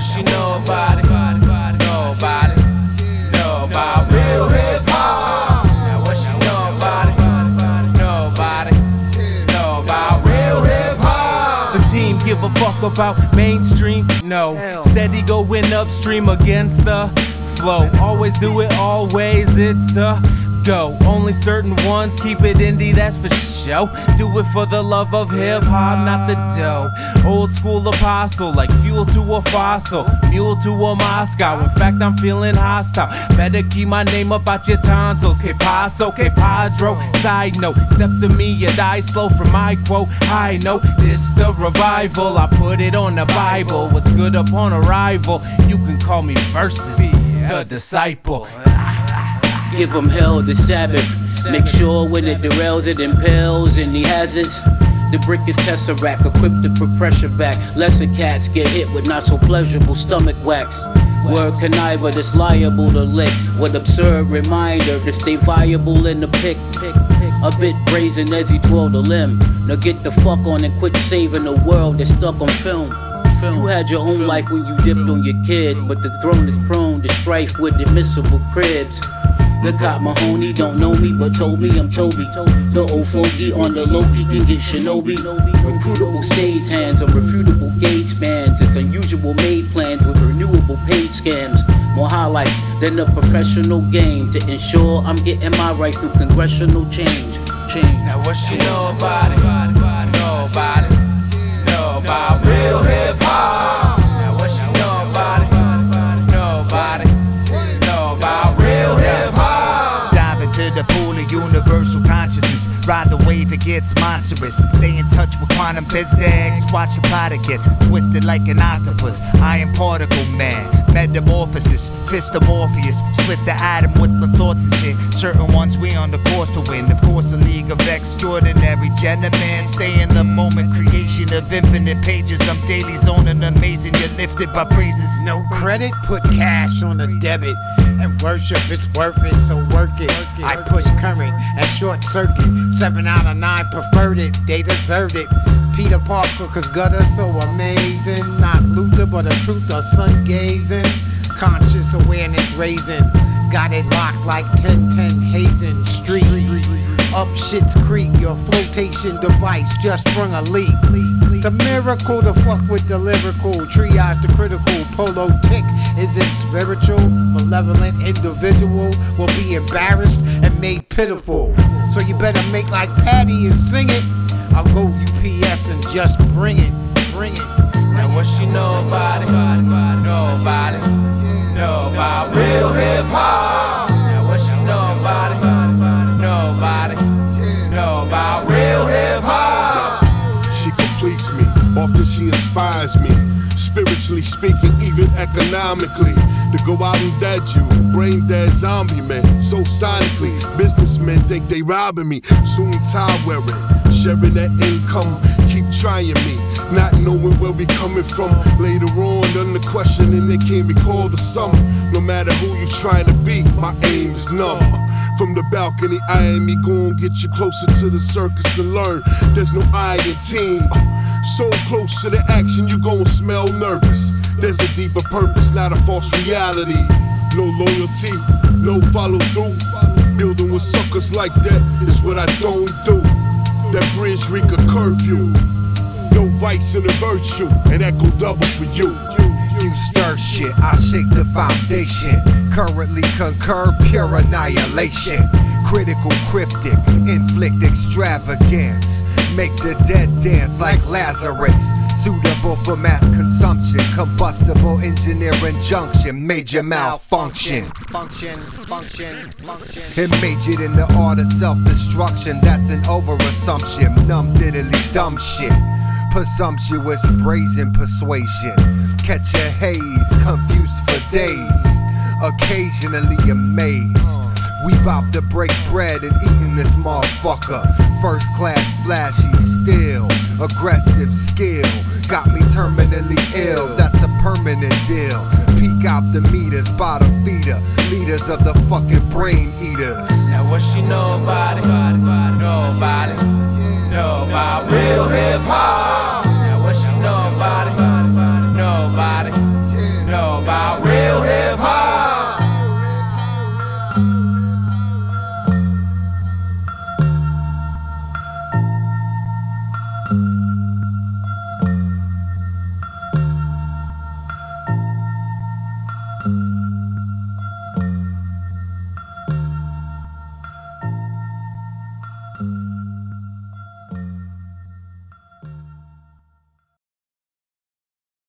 what she know about it. Know about it. Know about real hip hop. What she know about it. Know about real hip hop. The team give a fuck about mainstream. No. Steady going upstream against the flow. Always do it, always. It's a go. Only certain ones keep it indie, that's for show. Do it for the love of hip hop, not the dough. Old school apostle, like fuel to a fossil, mule to a Moscow. In fact, I'm feeling hostile. Better keep my name up out your tonsils. Que paso, que padro. Side note, step to me, you die slow from my quote. I know this the revival. I put it on the Bible. What's good upon arrival? You can call me VerseS, the disciple. Give them hell the Sabbath. Make sure when it derails, it impels any hazards. The brick is tesseract, equipped to put pressure back. Lesser cats get hit with not so pleasurable stomach whacks. Word conniver that's liable to lick. What absurd reminder to stay viable in the pick. A bit brazen as he twirled a limb. Now get the fuck on and quit saving the world that's stuck on film. You had your own life when you dipped on your kids, but the throne is prone to strife with admissible cribs. The cop Mahoney don't know me, but told me I'm Toby. The old fogey on the low key can get shinobi. Recruitable stage hands, unrefutable gauge spans. It's unusual made plans with renewable page scams. More highlights than a professional game to ensure I'm getting my rights through congressional change. Change. Now what you know about it? Know about it? Wave, it gets monstrous. Stay in touch with quantum physics. Watch your body gets twisted like an octopus. I am particle man, metamorphosis, fist of Morpheus. Split the atom with my thoughts and shit. Certain ones we on the course to win. Of course, a league of extraordinary gentlemen. Stay in the moment, creation of infinite pages. I'm daily zoning amazing. You're lifted by praises. No credit, put cash on the debit. And worship, it's worth it, so work it. I push current and short circuit. Seven out of nine preferred it, they deserved it. Peter Parker, cause gutter so amazing. Not Luther, but the truth of sun gazing. Conscious awareness raising. Got it locked like 1010 Hazen Street. Up Shit's Creek, your flotation device just sprung a leak. It's a miracle to fuck with the lyrical. Triage the critical. Polo tick is it spiritual. Malevolent individual will be embarrassed and made pitiful. So you better make like Patty and sing it. I'll go UPS and just bring it. Bring it. Now what you know about it? Often she inspires me. Spiritually speaking, even economically. To go out and dead you, brain dead zombie man. So sonically, businessmen think they robbing me. Soon tie wearing, sharing that income. Keep trying me, not knowing where we coming from. Later on, under question and they can't recall the sum. No matter who you trying to be, my aim is numb. From the balcony, eyeing me, gon' get you closer to the circus and learn. There's no I in team. So close to the action, you gon' smell nervous. There's a deeper purpose, not a false reality. No loyalty, no follow through. Building with suckers like that is what I don't do. That bridge ring a curfew. No vice and a virtue, and that go double for you. You stir shit, I shake the foundation. Currently concur pure annihilation. Critical cryptic, inflict extravagance. Make the dead dance like Lazarus. Suitable for mass consumption. Combustible engineering junction. Major malfunction. Function, function, function. It majored in the art of self destruction. That's an overassumption. Numb diddly dumb shit. Presumptuous brazen persuasion. Catch a haze, confused for days. Occasionally amazed. We bout to break bread and eating this motherfucker. First class flashy still. Aggressive skill. Got me terminally ill. That's a permanent deal. Peek out the meters, bottom feeder. Leaders of the fucking brain eaters. Now what you know about it? It? Know about real hip hop?